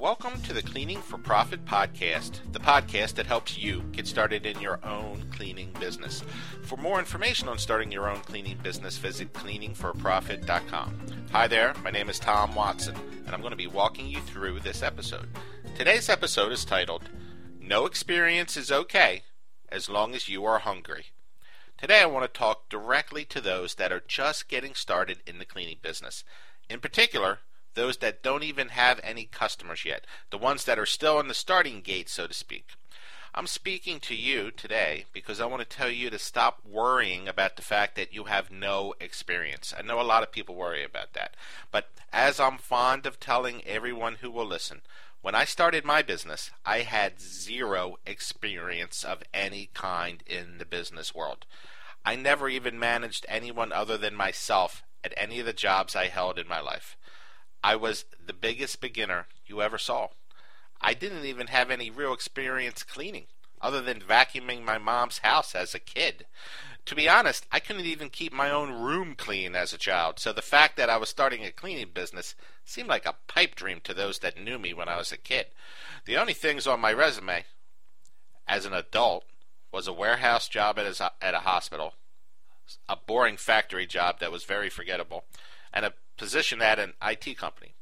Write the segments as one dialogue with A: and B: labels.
A: Welcome to the Cleaning for Profit podcast, the podcast that helps you get started in your own cleaning business. For more information on starting your own cleaning business, visit cleaningforprofit.com. Hi there, my name is Tom Watson, and I'm going to be walking you through this episode. Today's episode is titled No Experience is Okay as Long as You Are Hungry. Today I want to talk directly to those that are just getting started in the cleaning business. In particular, those that don't even have any customers yet, the ones that are still in the starting gate, so to speak. I'm speaking to you today because I want to tell you to stop worrying about the fact that you have no experience. I know a lot of people worry about that. But as I'm fond of telling everyone who will listen, when I started my business, I had zero experience of any kind in the business world. I never even managed anyone other than myself at any of the jobs I held in my life. I was the biggest beginner you ever saw. I didn't even have any real experience cleaning, other than vacuuming my mom's house as a kid. To be honest, I couldn't even keep my own room clean as a child, so the fact that I was starting a cleaning business seemed like a pipe dream to those that knew me when I was a kid. The only things on my resume as an adult was a warehouse job at a, at a hospital, a boring factory job that was very forgettable, and a position at an IT company.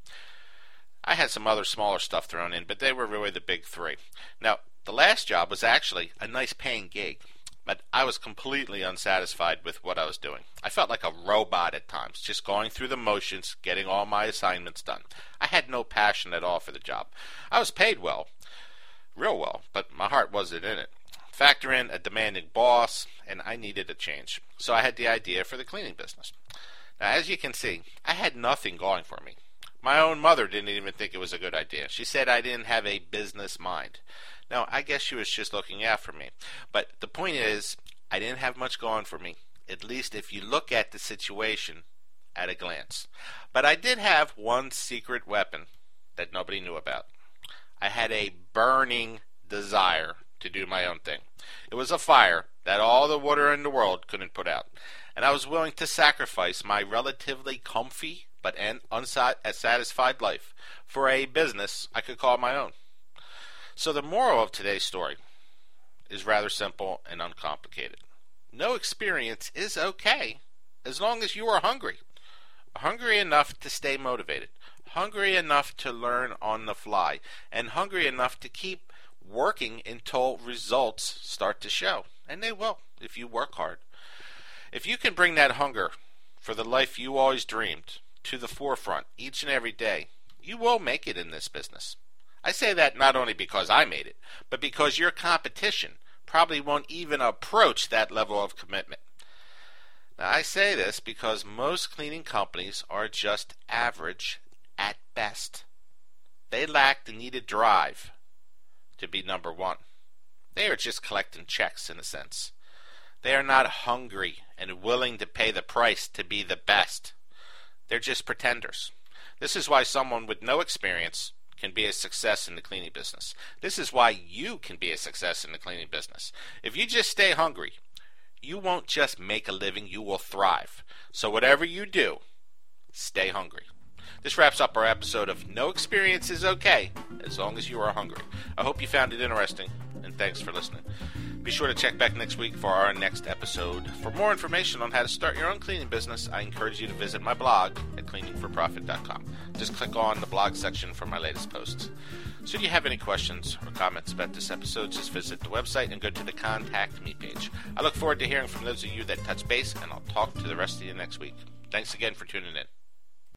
A: I had some other smaller stuff thrown in, but they were really the big three. Now, the last job was actually a nice paying gig, but I was completely unsatisfied with what I was doing. I felt like a robot at times, just going through the motions, getting all my assignments done. I had no passion at all for the job. I was paid well, real well, but my heart wasn't in it. Factor in a demanding boss, and I needed a change. So I had the idea for the cleaning business. Now, as you can see, I had nothing going for me. My own mother didn't even think it was a good idea. She said I didn't have a business mind. Now, I guess she was just looking out for me. But the point is, I didn't have much going for me, at least if you look at the situation at a glance. But I did have one secret weapon that nobody knew about. I had a burning desire to do my own thing. It was a fire that all the water in the world couldn't put out and I was willing to sacrifice my relatively comfy but unsatisfied life for a business I could call my own. So the moral of today's story is rather simple and uncomplicated. No experience is okay as long as you are hungry. Hungry enough to stay motivated, hungry enough to learn on the fly, and hungry enough to keep working until results start to show. And they will if you work hard. If you can bring that hunger for the life you always dreamed to the forefront each and every day, you will make it in this business. I say that not only because I made it, but because your competition probably won't even approach that level of commitment. Now, I say this because most cleaning companies are just average at best. They lack the needed drive to be number one. They are just collecting checks in a sense. They are not hungry and willing to pay the price to be the best. They're just pretenders. This is why someone with no experience can be a success in the cleaning business. This is why you can be a success in the cleaning business. If you just stay hungry, you won't just make a living, you will thrive. So, whatever you do, stay hungry. This wraps up our episode of No Experience is Okay as long as you are hungry. I hope you found it interesting, and thanks for listening. Be sure to check back next week for our next episode. For more information on how to start your own cleaning business, I encourage you to visit my blog at cleaningforprofit.com. Just click on the blog section for my latest posts. Should you have any questions or comments about this episode, just visit the website and go to the Contact Me page. I look forward to hearing from those of you that touch base, and I'll talk to the rest of you next week. Thanks again for tuning in.